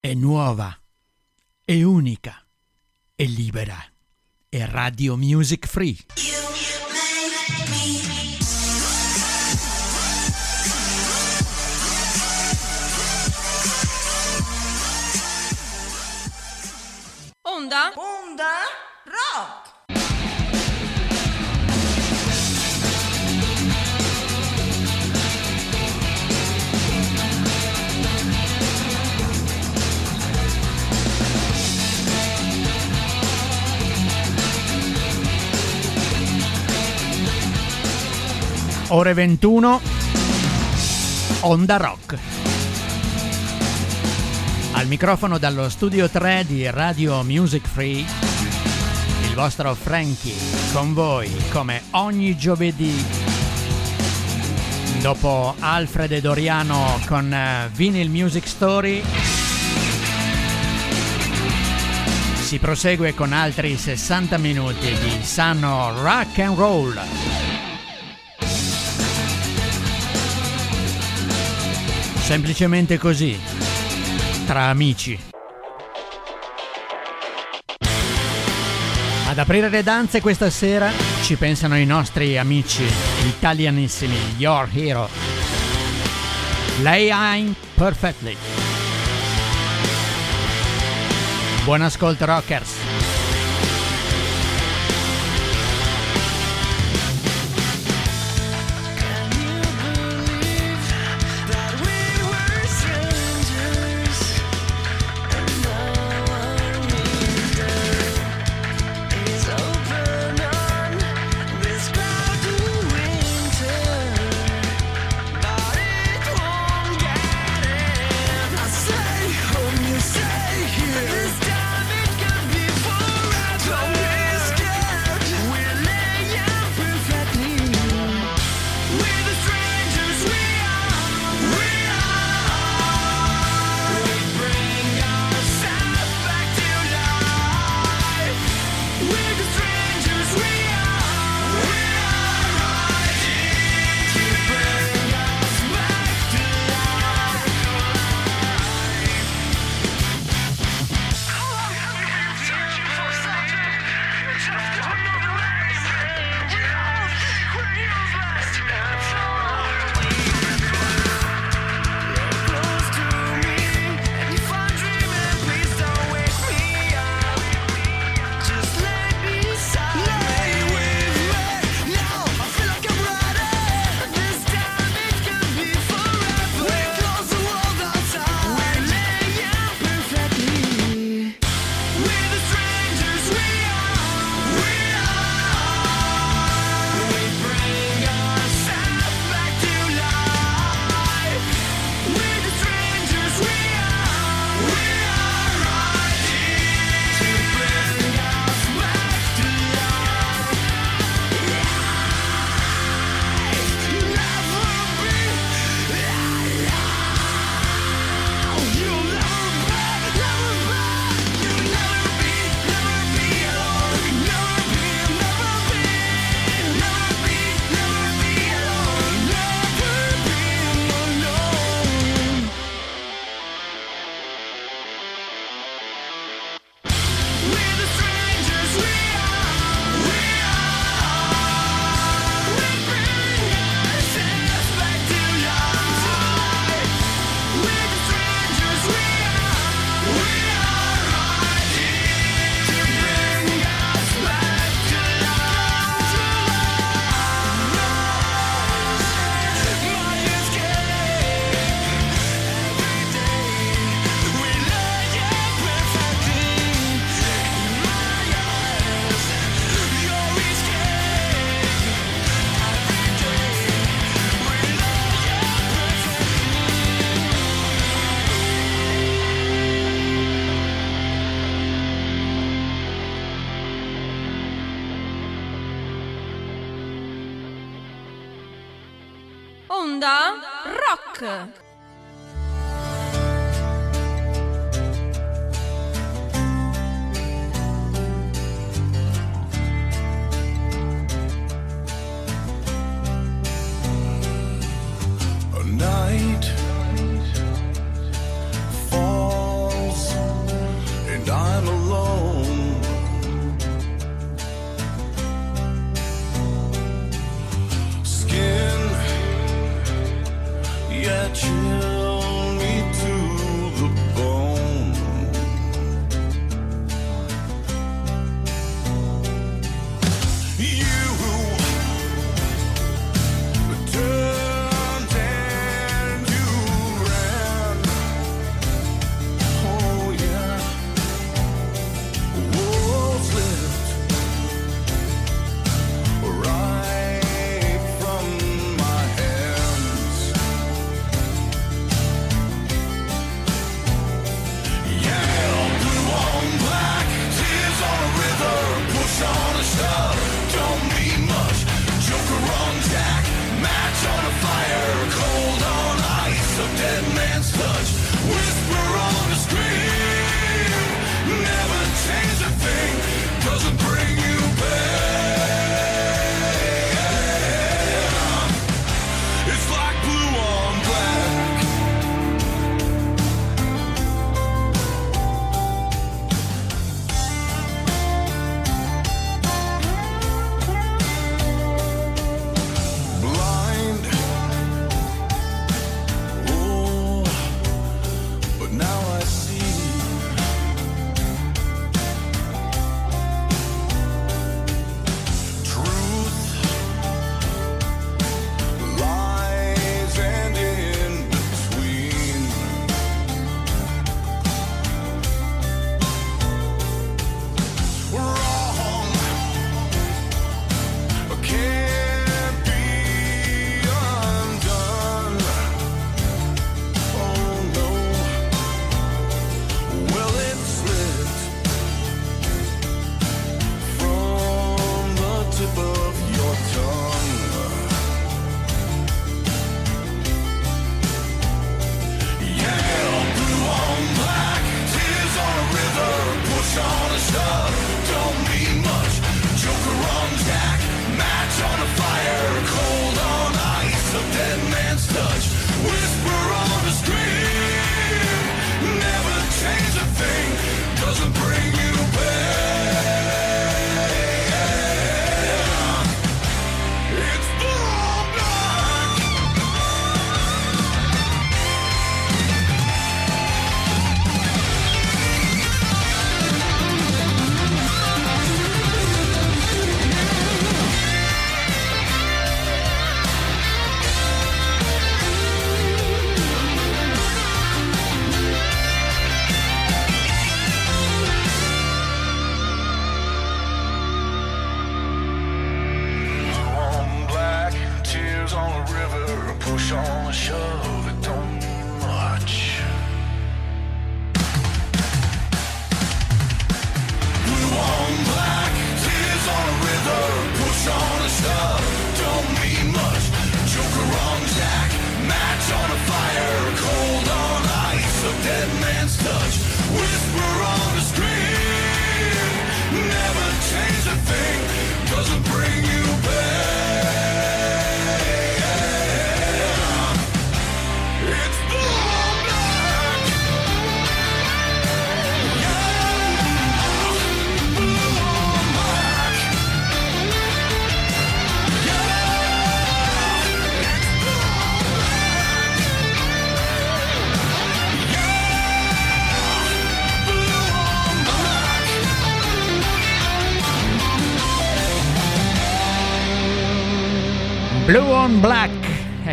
è nuova, è unica, è libera, è Radio Music Free. Onda? Ore 21, Onda Rock. Al microfono dallo studio 3 di Radio Music Free, il vostro Frankie con voi come ogni giovedì. Dopo Alfred e Doriano con eh, Vinyl Music Story, si prosegue con altri 60 minuti di sano rock and roll. Semplicemente così, tra amici. Ad aprire le danze questa sera ci pensano i nostri amici italianissimi, Your Hero. Lay Perfectly. Buon ascolto rockers.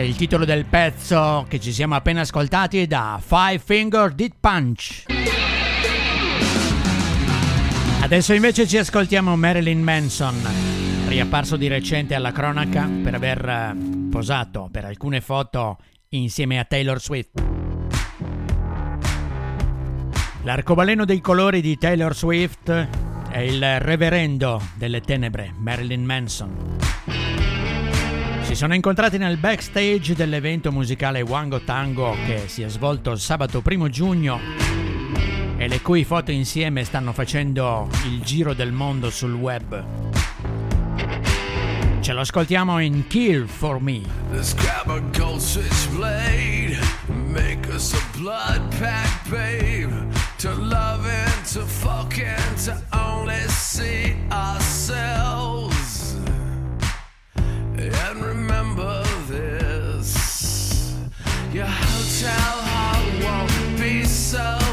Il titolo del pezzo che ci siamo appena ascoltati da Five Finger Dead Punch. Adesso invece ci ascoltiamo Marilyn Manson, riapparso di recente alla cronaca per aver eh, posato per alcune foto insieme a Taylor Swift. L'arcobaleno dei colori di Taylor Swift è il reverendo delle tenebre, Marilyn Manson. Si sono incontrati nel backstage dell'evento musicale Wango Tango che si è svolto sabato 1 giugno e le cui foto insieme stanno facendo il giro del mondo sul web. Ce lo ascoltiamo in Kill for Me. Make us a blood pack, babe. To love and to fuck and to only see ourselves. And Your hotel heart won't be so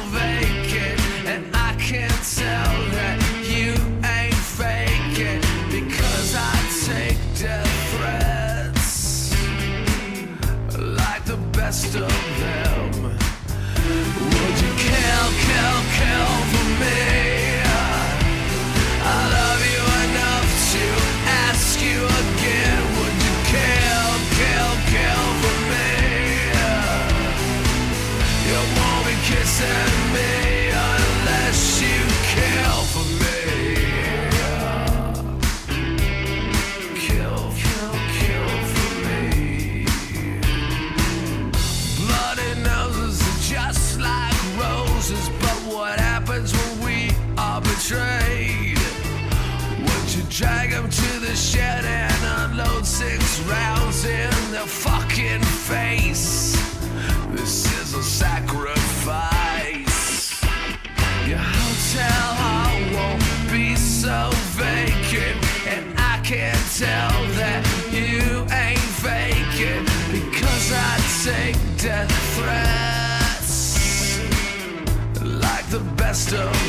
so vacant, and I can tell that you ain't faking because I take death threats like the best of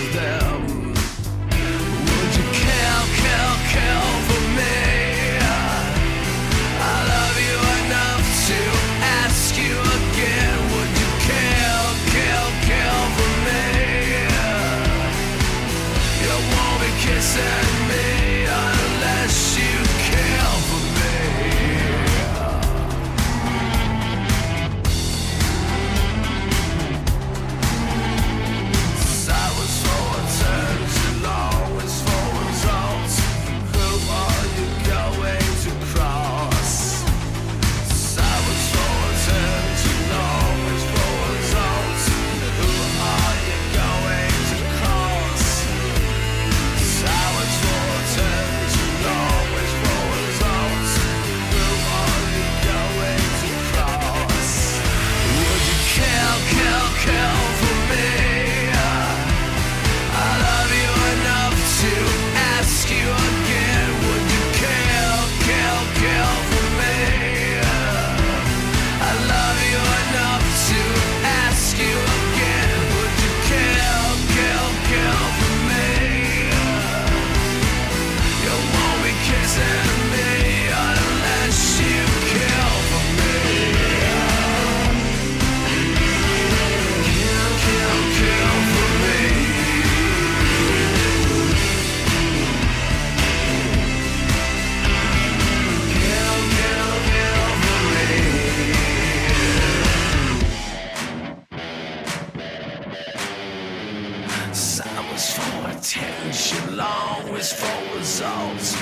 long was for results.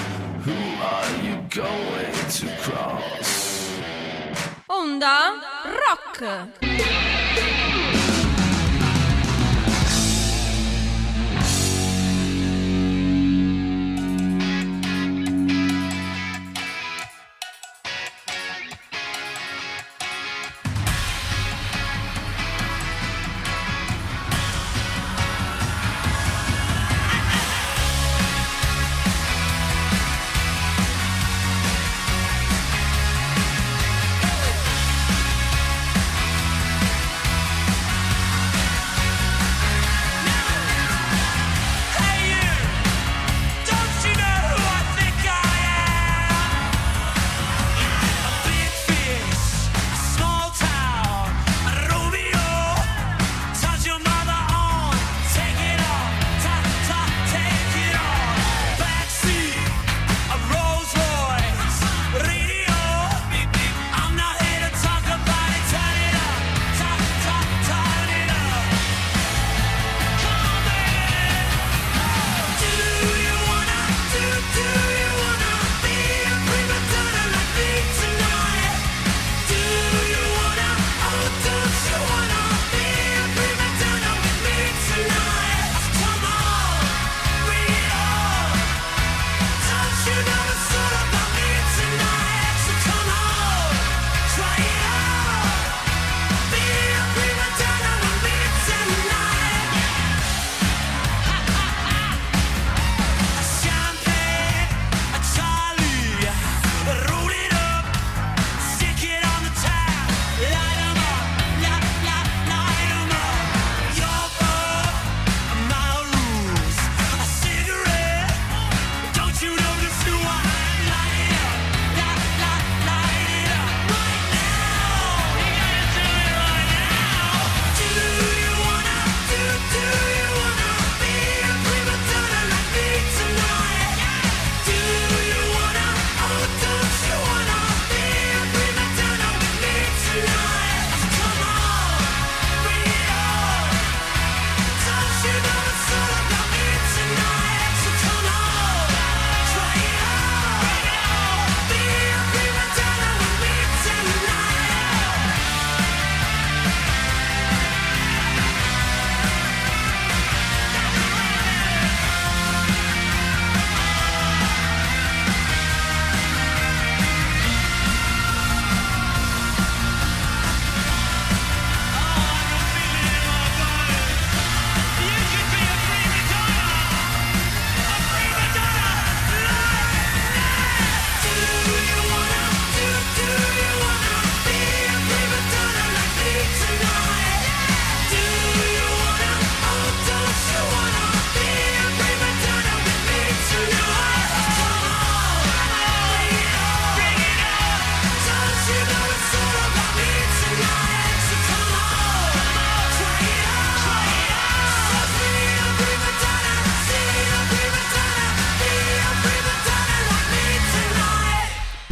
Who are you going to cross? Onda Rock.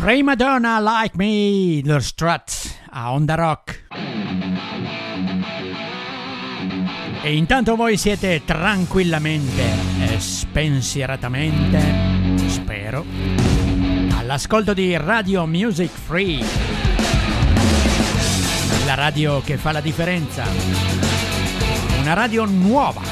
Prima Donna Like Me, The Struts a Onda Rock. E intanto voi siete tranquillamente e spensieratamente, spero, all'ascolto di Radio Music Free. La radio che fa la differenza. Una radio nuova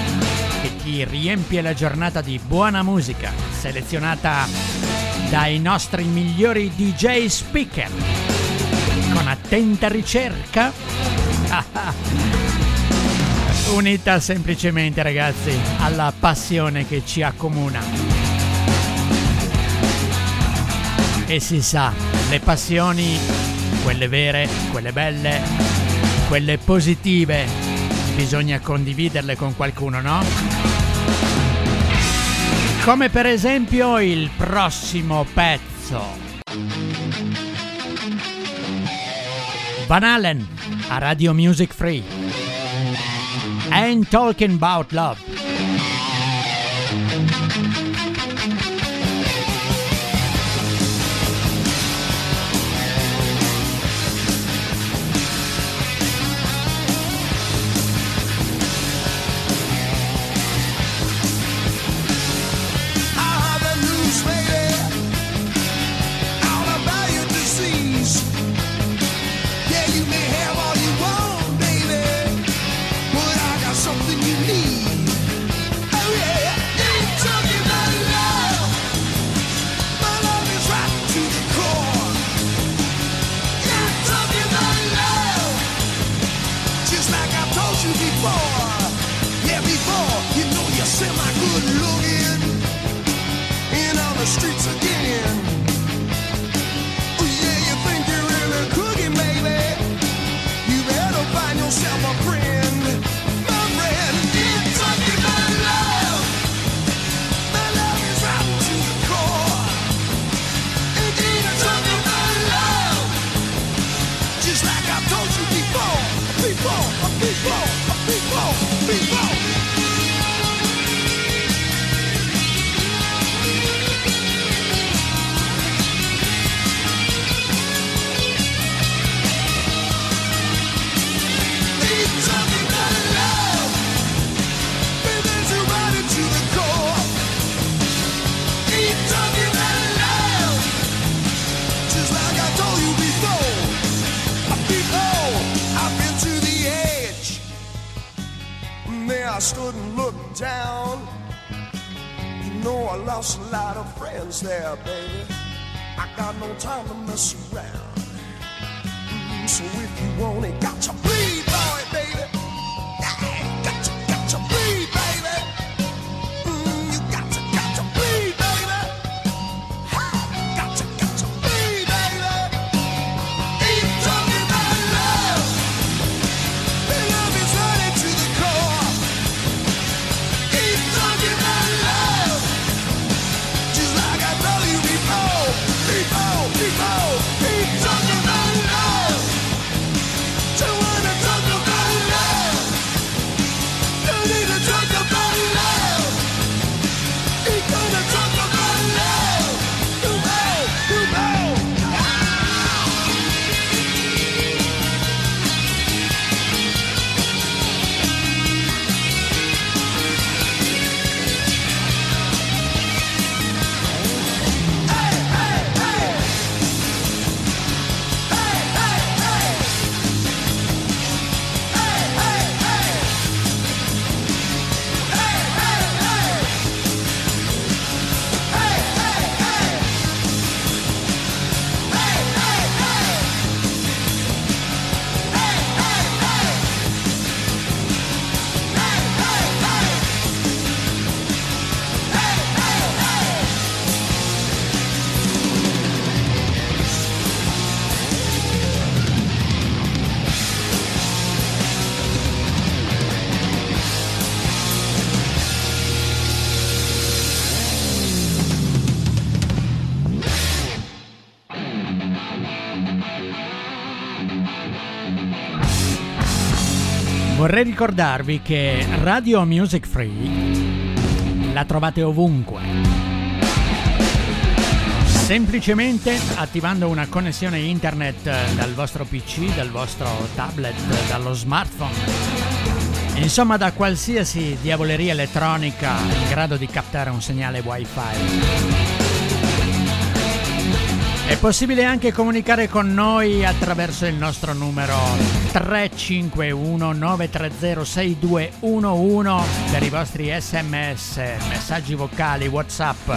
che ti riempie la giornata di buona musica, selezionata dai nostri migliori DJ speaker. Con attenta ricerca. Unita semplicemente ragazzi alla passione che ci accomuna. E si sa, le passioni, quelle vere, quelle belle, quelle positive, bisogna condividerle con qualcuno, no? Come per esempio il prossimo pezzo. Van Allen a Radio Music Free. And Talking About Love. Vorrei ricordarvi che Radio Music Free la trovate ovunque. semplicemente attivando una connessione internet dal vostro PC, dal vostro tablet, dallo smartphone. Insomma, da qualsiasi diavoleria elettronica in grado di captare un segnale wifi. È possibile anche comunicare con noi attraverso il nostro numero 351 930 6211 per i vostri sms, messaggi vocali, whatsapp.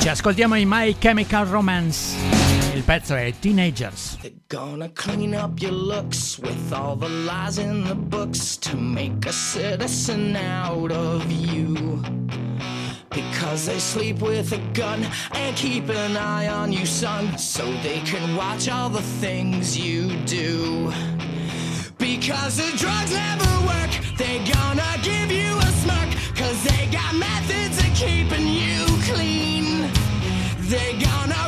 Ci ascoltiamo in My Chemical Romance. Il pezzo è Teenagers. They're gonna clean up your looks with all the lies in the books to make a citizen out of you. Because they sleep with a gun and keep an eye on you, son, so they can watch all the things you do. Because the drugs never work, they gonna give you a smirk, cause they got methods of keeping you clean. They gonna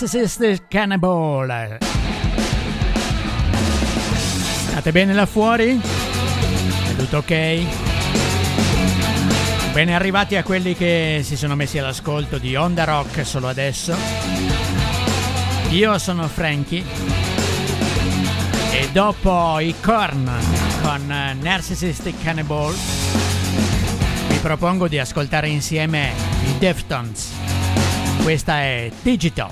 Narcissist Cannibal. State bene là fuori? È tutto ok? Bene arrivati a quelli che si sono messi all'ascolto di Onda Rock solo adesso. Io sono Frankie e dopo i Korn con Narcissistic Cannibal vi propongo di ascoltare insieme i Deftones. Questa è Digital,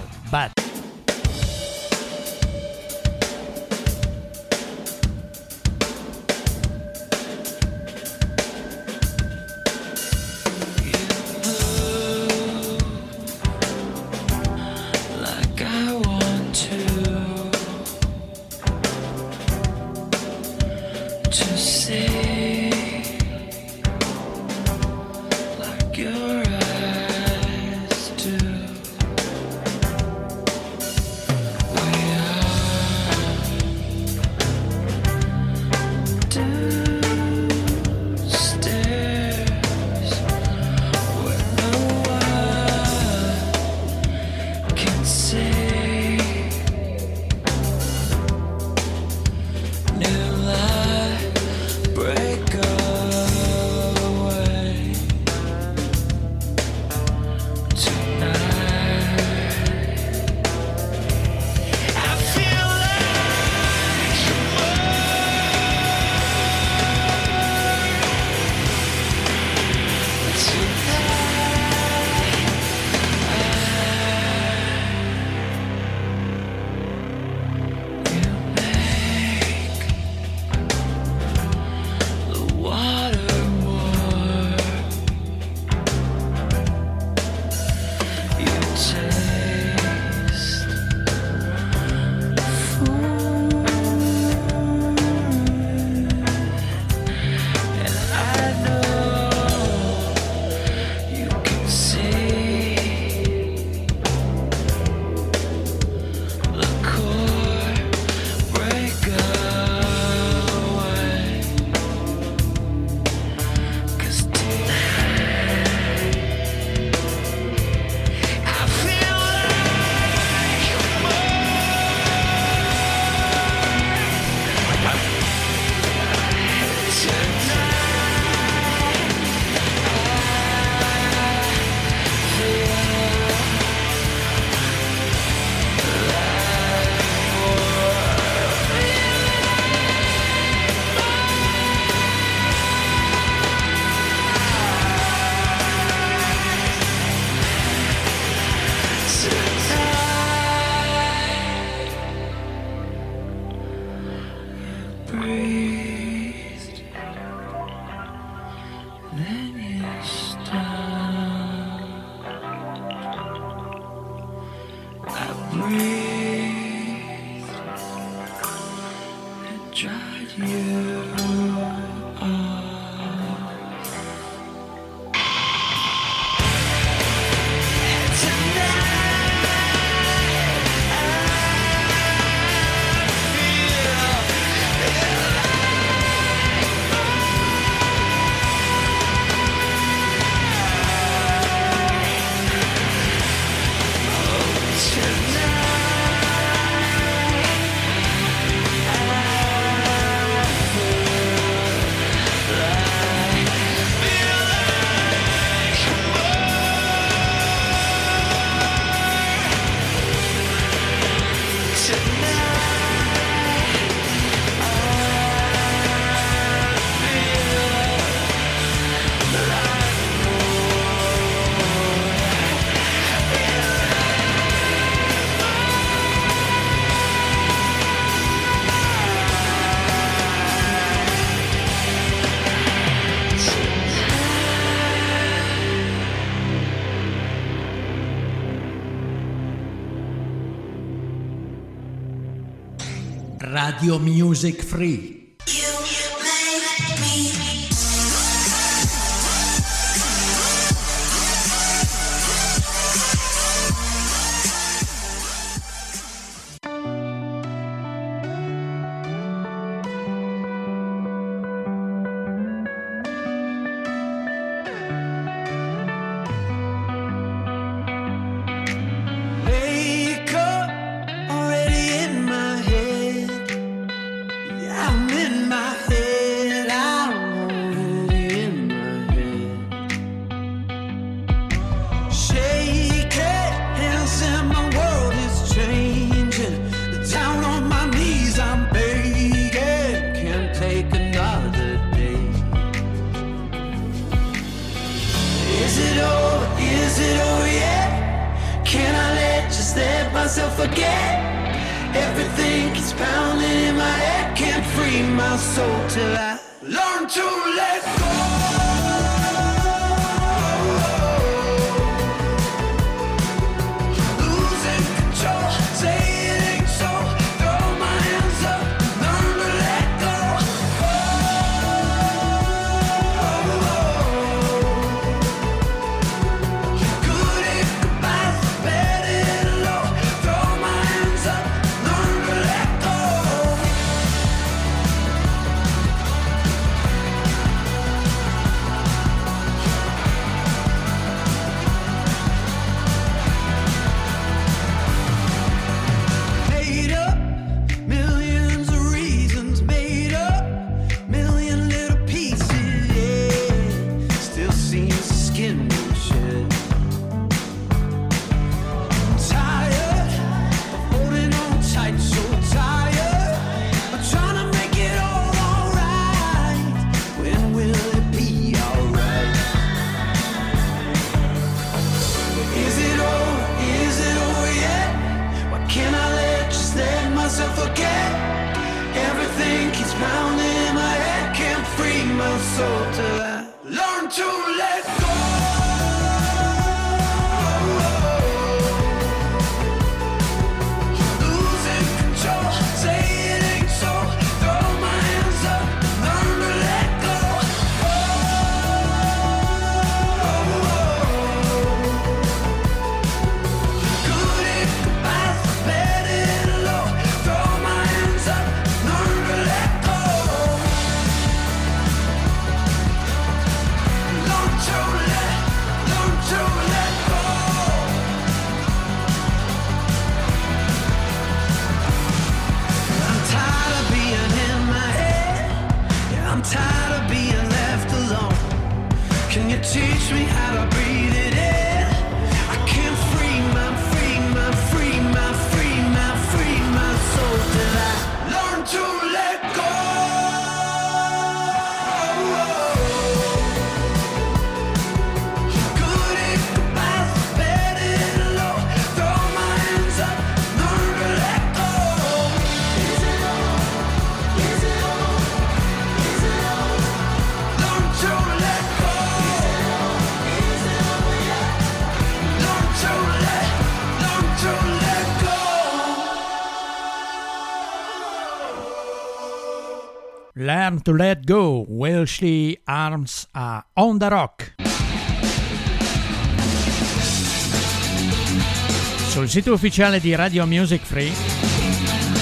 Radio Music Free. Learn to Let Go, Welshly Arms a On the Rock. Sul sito ufficiale di Radio Music Free,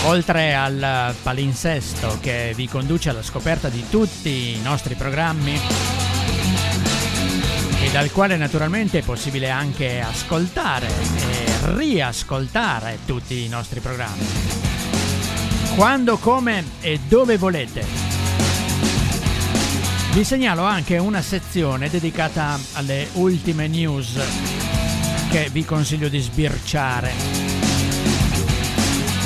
oltre al palinsesto che vi conduce alla scoperta di tutti i nostri programmi, e dal quale naturalmente è possibile anche ascoltare e riascoltare tutti i nostri programmi. Quando, come e dove volete. Vi segnalo anche una sezione dedicata alle ultime news che vi consiglio di sbirciare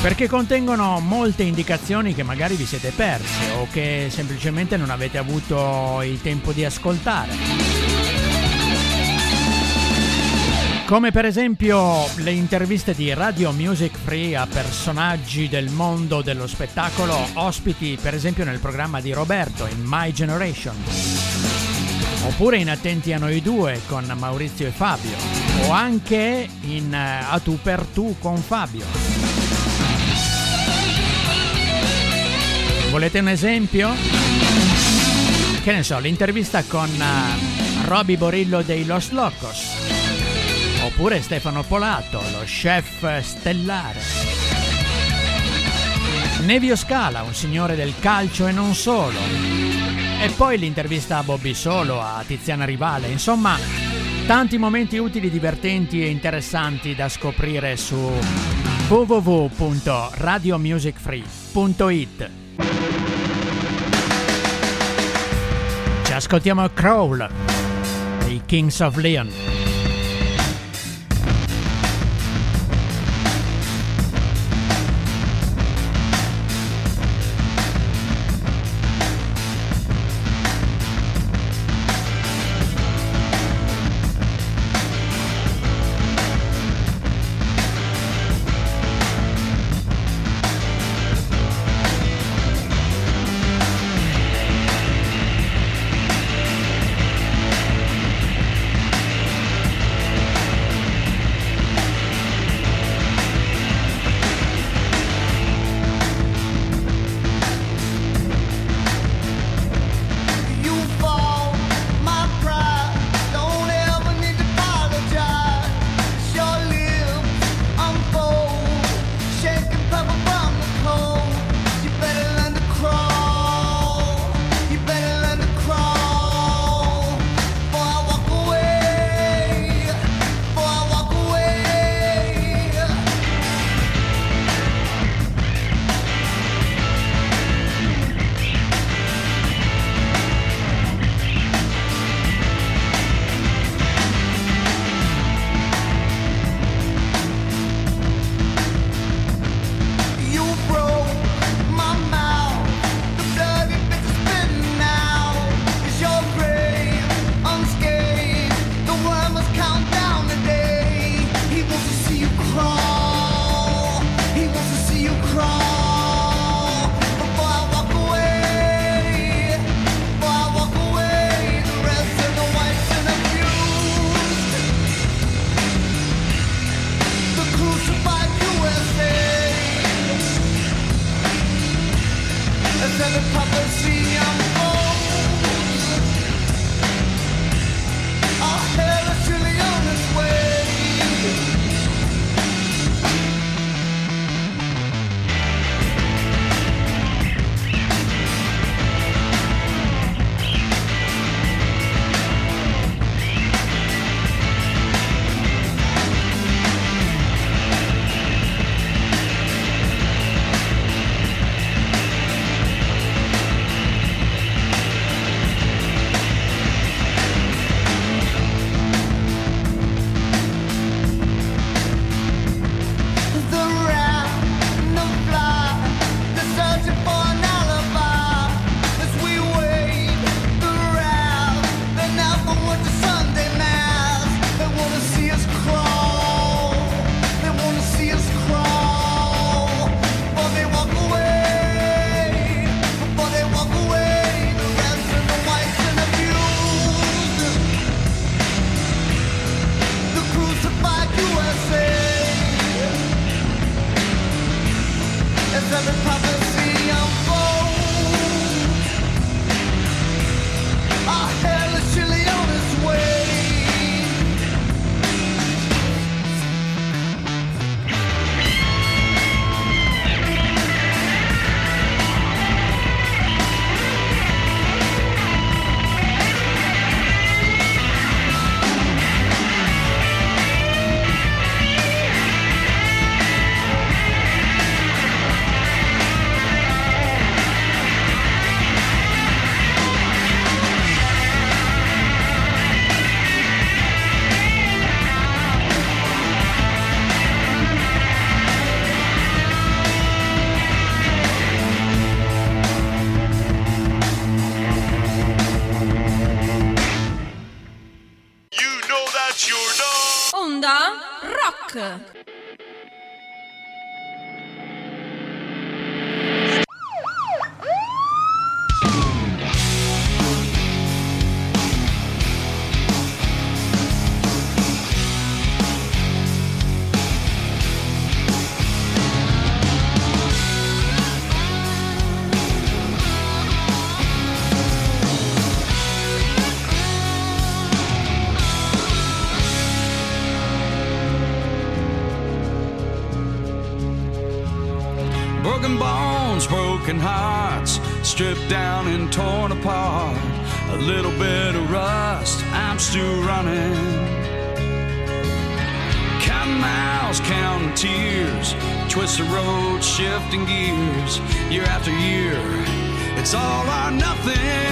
perché contengono molte indicazioni che magari vi siete perse o che semplicemente non avete avuto il tempo di ascoltare. Come per esempio le interviste di Radio Music Free a personaggi del mondo dello spettacolo, ospiti per esempio nel programma di Roberto in My Generation. Oppure in Attenti a noi due con Maurizio e Fabio. O anche in eh, A tu per tu con Fabio. Volete un esempio? Che ne so, l'intervista con eh, Roby Borillo dei Los Locos. Oppure Stefano Polato, lo chef stellare. Nevio Scala, un signore del calcio e non solo. E poi l'intervista a Bobby Solo, a Tiziana Rivale, insomma, tanti momenti utili, divertenti e interessanti da scoprire su www.radiomusicfree.it. Ci ascoltiamo Crawl dei Kings of Leon. stripped down and torn apart. A little bit of rust, I'm still running. Counting miles, counting tears, twist the road, shifting gears, year after year. It's all or nothing.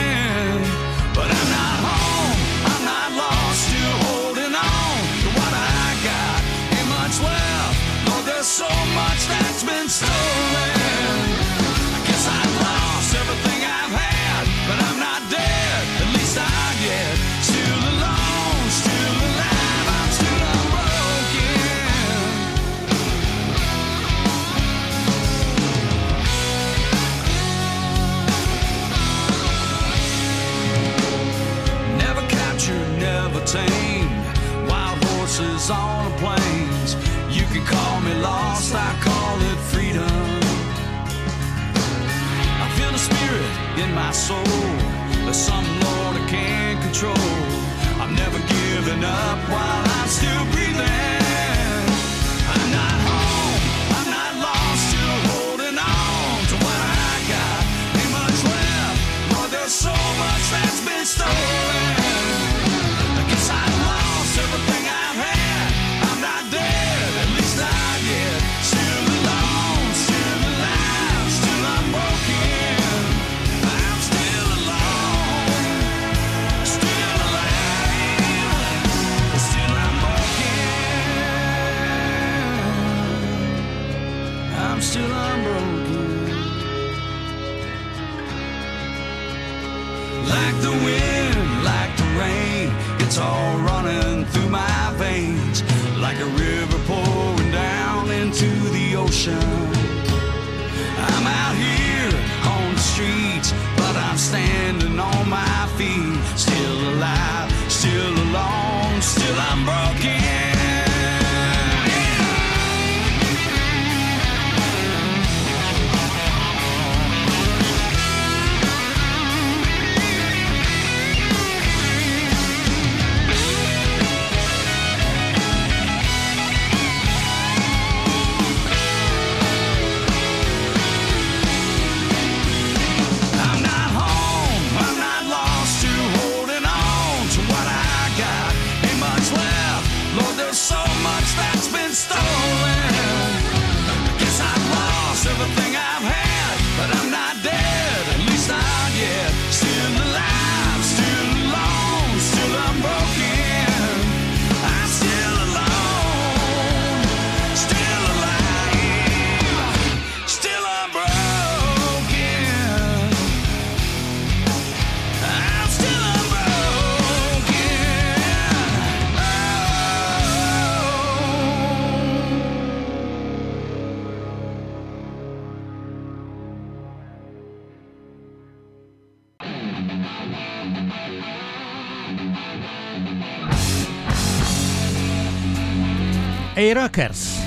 Rockers.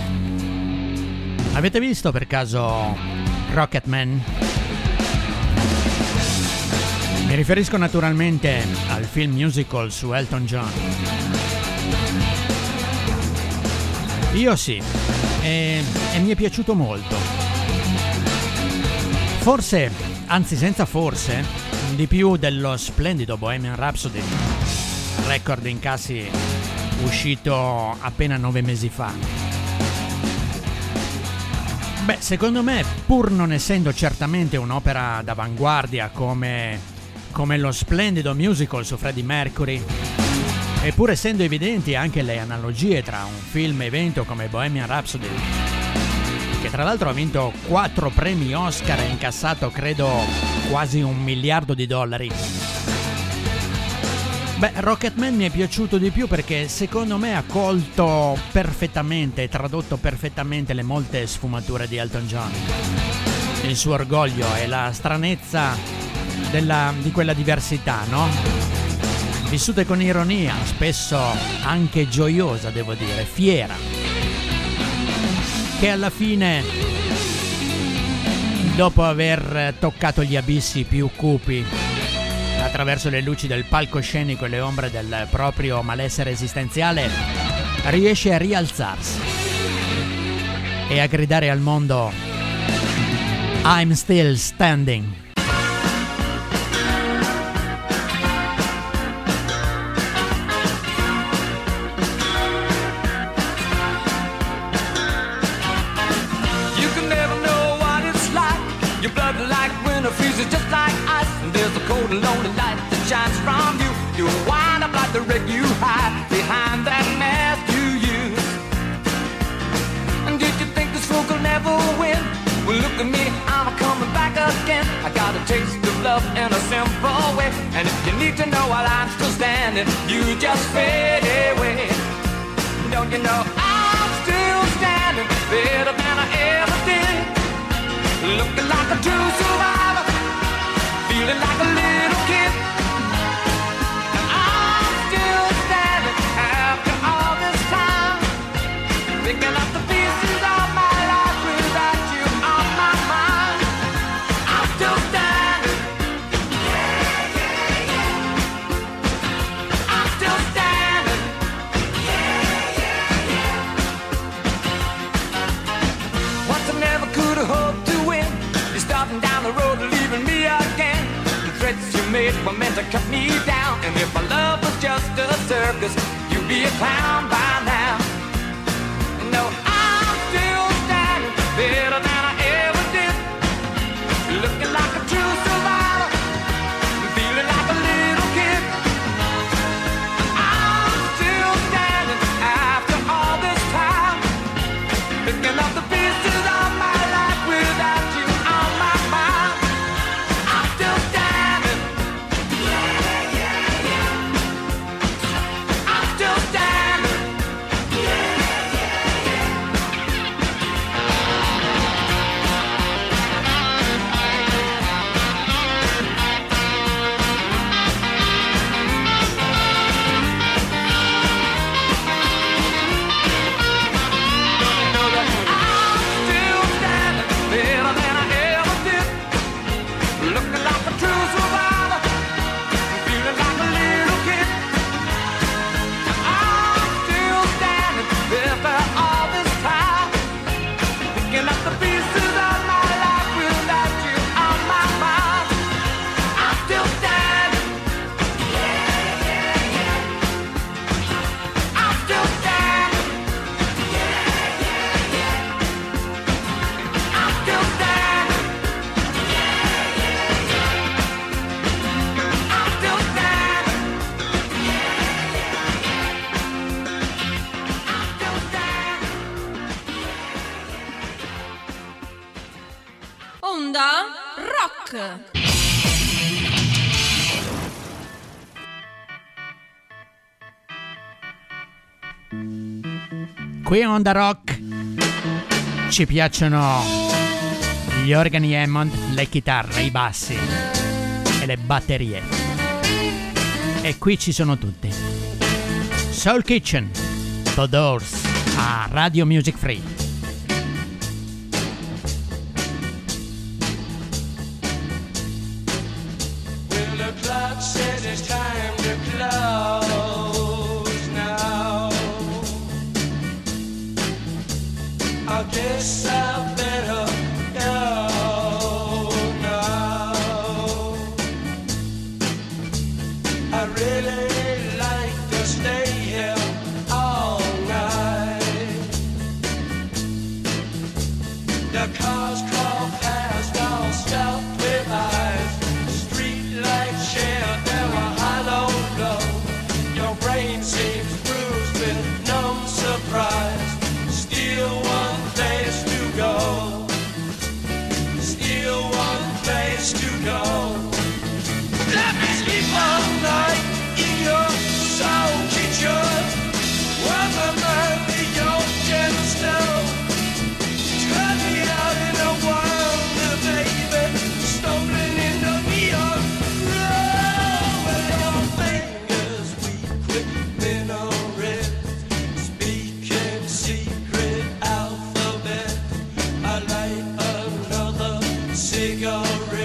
Avete visto per caso Rocketman? Mi riferisco naturalmente al film musical su Elton John. Io sì, e, e mi è piaciuto molto. Forse, anzi senza forse, di più dello splendido Bohemian Rhapsody, record incassi uscito appena nove mesi fa. Beh, secondo me, pur non essendo certamente un'opera d'avanguardia come, come lo splendido musical su Freddie Mercury, e pur essendo evidenti anche le analogie tra un film evento come Bohemian Rhapsody, che tra l'altro ha vinto quattro premi Oscar e incassato credo quasi un miliardo di dollari, Beh, Rocketman mi è piaciuto di più perché secondo me ha colto perfettamente, tradotto perfettamente le molte sfumature di Elton John. Il suo orgoglio e la stranezza della, di quella diversità, no? Vissute con ironia, spesso anche gioiosa, devo dire, fiera. Che alla fine, dopo aver toccato gli abissi più cupi attraverso le luci del palcoscenico e le ombre del proprio malessere esistenziale, riesce a rialzarsi e a gridare al mondo I'm still standing. secret you hide behind that mask you use. And did you think this fool could never win? Well, look at me, I'm coming back again. I got a taste of love in a simple way. And if you need to know while I'm still standing, you just fade away. Don't you know I'm still standing better than I ever did? Looking like a true survivor, feeling like a little kid. And I'm still standing after all this time, picking Qui a Onda Rock ci piacciono gli organi Hammond, le chitarre, i bassi e le batterie. E qui ci sono tutti. Soul Kitchen, The Doors, a Radio Music Free. cigarette.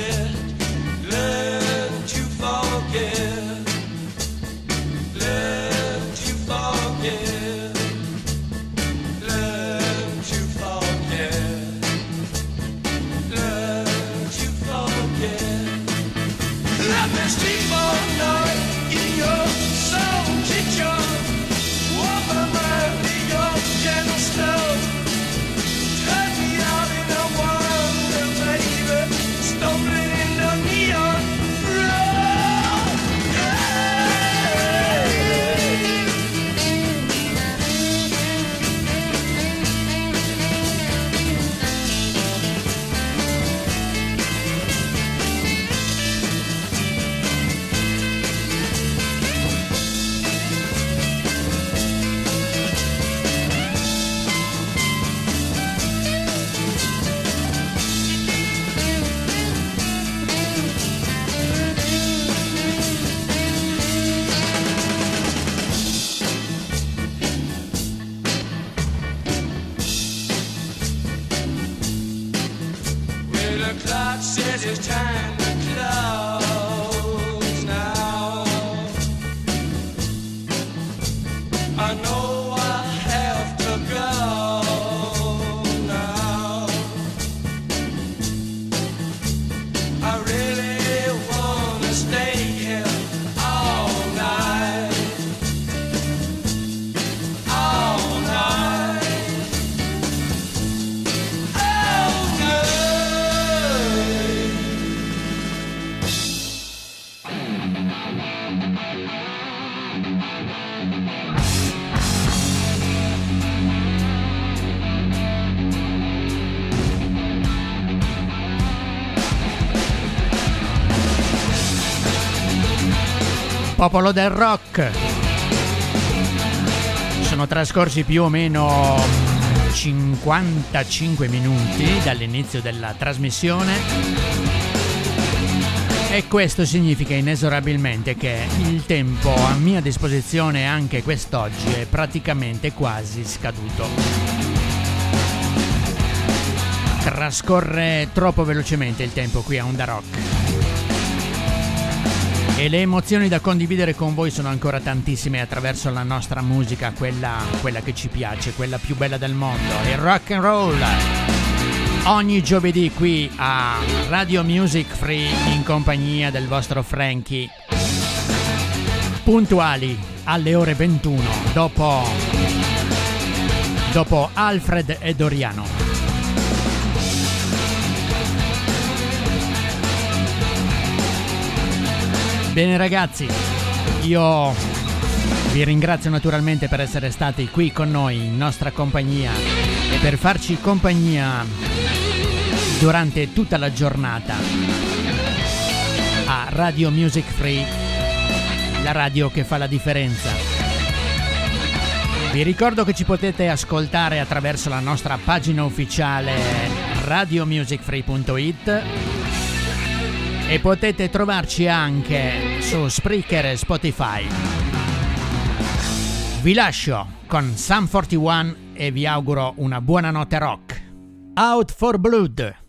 Popolo del rock. Sono trascorsi più o meno 55 minuti dall'inizio della trasmissione e questo significa inesorabilmente che il tempo a mia disposizione anche quest'oggi è praticamente quasi scaduto. Trascorre troppo velocemente il tempo qui a Onda Rock. E le emozioni da condividere con voi sono ancora tantissime attraverso la nostra musica, quella, quella che ci piace, quella più bella del mondo, il rock and roll. Ogni giovedì qui a Radio Music Free in compagnia del vostro Frankie. Puntuali alle ore 21 dopo, dopo Alfred e Doriano. Bene ragazzi, io vi ringrazio naturalmente per essere stati qui con noi in nostra compagnia e per farci compagnia durante tutta la giornata a Radio Music Free, la radio che fa la differenza. Vi ricordo che ci potete ascoltare attraverso la nostra pagina ufficiale radiomusicfree.it e potete trovarci anche su Spreaker e Spotify. Vi lascio con Sam 41 e vi auguro una buona notte rock. Out for Blood.